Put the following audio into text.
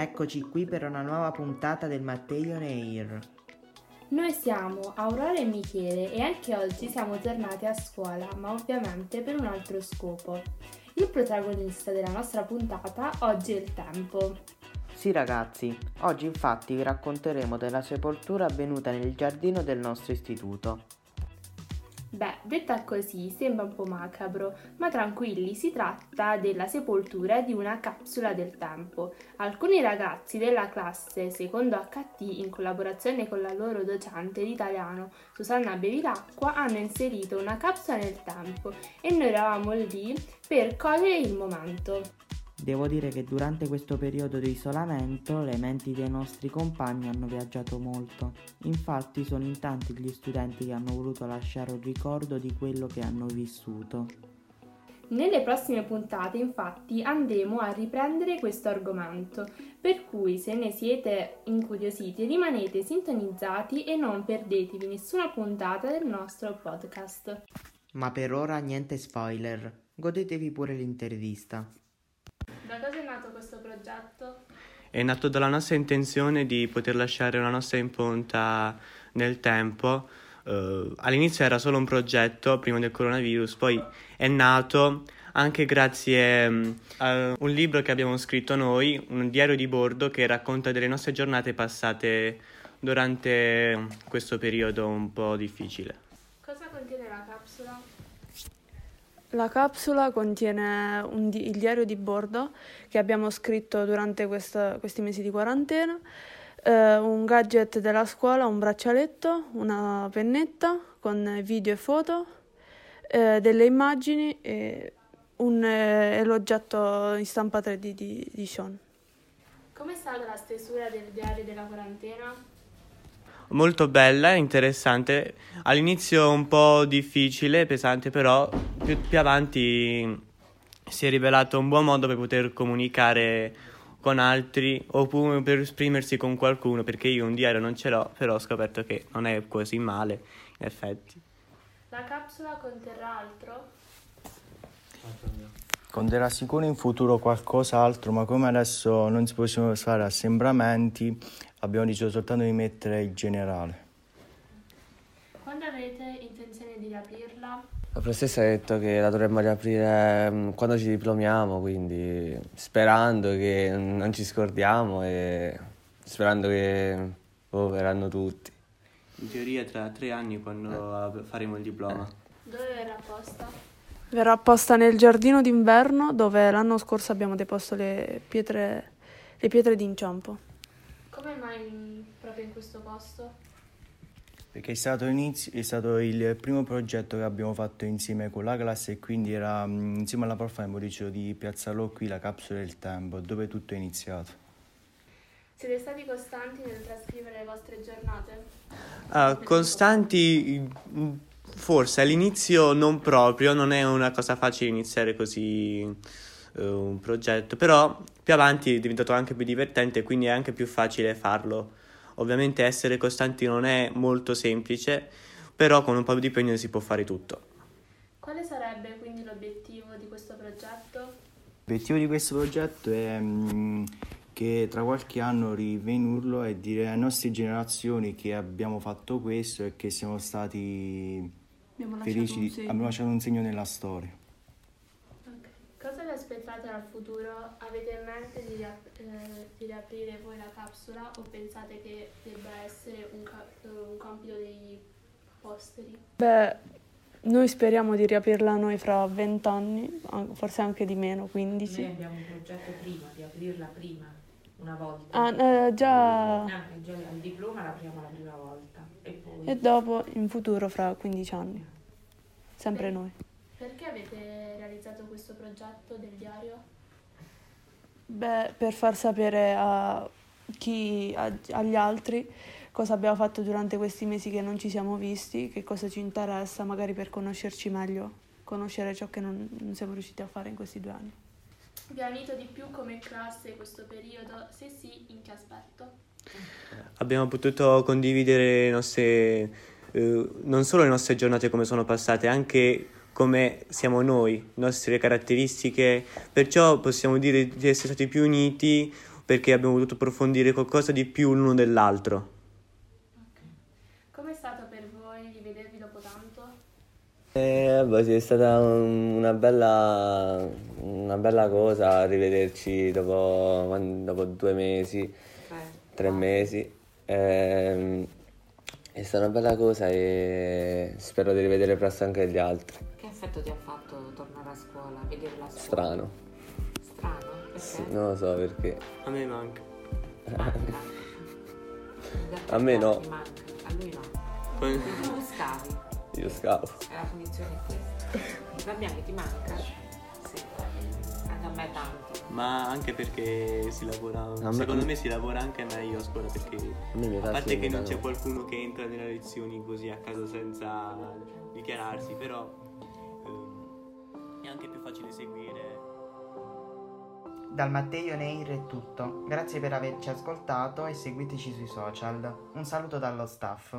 Eccoci qui per una nuova puntata del Matteo Neir. Noi siamo Aurora e Michele e anche oggi siamo tornati a scuola, ma ovviamente per un altro scopo. Il protagonista della nostra puntata oggi è il tempo. Sì ragazzi, oggi infatti vi racconteremo della sepoltura avvenuta nel giardino del nostro istituto. Beh, detta così sembra un po' macabro, ma tranquilli, si tratta della sepoltura di una capsula del tempo. Alcuni ragazzi della classe secondo HT, in collaborazione con la loro docente di italiano Susanna Bevilacqua, hanno inserito una capsula nel tempo e noi eravamo lì per cogliere il momento. Devo dire che durante questo periodo di isolamento le menti dei nostri compagni hanno viaggiato molto. Infatti sono in tanti gli studenti che hanno voluto lasciare un ricordo di quello che hanno vissuto. Nelle prossime puntate infatti andremo a riprendere questo argomento, per cui se ne siete incuriositi rimanete sintonizzati e non perdetevi nessuna puntata del nostro podcast. Ma per ora niente spoiler, godetevi pure l'intervista. Da cosa è nato questo progetto? È nato dalla nostra intenzione di poter lasciare una nostra impronta nel tempo. Uh, all'inizio era solo un progetto prima del coronavirus, poi è nato anche grazie um, a un libro che abbiamo scritto noi, un diario di bordo che racconta delle nostre giornate passate durante questo periodo un po' difficile. Cosa contiene la capsula? La capsula contiene di- il diario di bordo che abbiamo scritto durante questa, questi mesi di quarantena, eh, un gadget della scuola, un braccialetto, una pennetta con video e foto, eh, delle immagini e, un, eh, l'oggetto in stampa 3D di, di Sean. Com'è stata la stesura del diario della quarantena? molto bella, interessante. All'inizio un po' difficile, pesante, però più, più avanti si è rivelato un buon modo per poter comunicare con altri oppure per esprimersi con qualcuno, perché io un diario non ce l'ho, però ho scoperto che non è così male, in effetti. La capsula conterrà altro? Conterrà sicuro in futuro qualcos'altro, ma come adesso non si possono fare assembramenti, abbiamo deciso soltanto di mettere il generale. Quando avete intenzione di riaprirla? La professoressa ha detto che la dovremmo riaprire mm, quando ci diplomiamo, quindi sperando che non ci scordiamo e sperando che oh, verranno tutti. In teoria tra tre anni quando faremo il diploma. Dove verrà posta? Verrà posta nel giardino d'inverno dove l'anno scorso abbiamo deposto le pietre, le pietre d'inciampo. Come mai proprio in questo posto? Perché è stato, inizio, è stato il primo progetto che abbiamo fatto insieme con la classe e quindi era mm, insieme alla prof abbiamo deciso di piazzarlo qui, la capsula del tempo, dove tutto è iniziato. Siete stati costanti nel trascrivere le vostre giornate? Uh, costanti mm, forse all'inizio non proprio, non è una cosa facile iniziare così uh, un progetto, però più avanti è diventato anche più divertente, quindi è anche più facile farlo. Ovviamente essere costanti non è molto semplice, però con un po' di impegno si può fare tutto. Quale sarebbe quindi l'obiettivo di questo progetto? L'obiettivo di questo progetto è mh, che tra qualche anno rivenurlo e dire alle nostre generazioni che abbiamo fatto questo e che siamo stati Abbiamo felici, abbiamo lasciato un segno nella storia. Okay. Cosa vi aspettate al futuro? Avete in mente di, eh, di, riaprire voi la capsula o pensate che debba essere un, ca- un compito dei posteri? Beh, noi speriamo di riaprirla noi fra vent'anni, forse anche di meno, 15. Noi abbiamo un progetto prima, di aprirla prima, una volta. Ah, eh, già... Ah, già al diploma l'apriamo la prima volta e poi... E dopo, in futuro, fra 15 anni. Sempre noi. Perché avete realizzato questo progetto del diario? Beh, per far sapere a chi, a, agli altri cosa abbiamo fatto durante questi mesi che non ci siamo visti, che cosa ci interessa, magari per conoscerci meglio, conoscere ciò che non, non siamo riusciti a fare in questi due anni. Vi ha unito di più come classe questo periodo? Se sì, in che aspetto? Abbiamo potuto condividere le nostre, eh, non solo le nostre giornate come sono passate, anche come siamo noi, nostre caratteristiche, perciò possiamo dire di essere stati più uniti, perché abbiamo voluto approfondire qualcosa di più l'uno dell'altro. Com'è stato per voi rivedervi dopo tanto? Eh, beh, sì, è stata un- una bella, una bella cosa rivederci dopo, dopo due mesi, tre mesi. Ehm, è stata una bella cosa e spero di rivedere presto anche gli altri. Che effetto ti ha fatto tornare a scuola, vedere la scuola? Strano. Strano? Perché? Sì, non lo so perché. A me manca. Manca. A me no. Manca, a lui no. Quindi tu scavi, Io scavo. e la punizione è questa. Fabiano che ti manca? Sì. Ma anche perché si lavora, me- secondo me si lavora anche meglio a scuola perché A a parte che non c'è qualcuno che entra nelle lezioni così a caso senza dichiararsi, però ehm, è anche più facile seguire. Dal Matteo Neir è tutto. Grazie per averci ascoltato e seguiteci sui social. Un saluto dallo staff.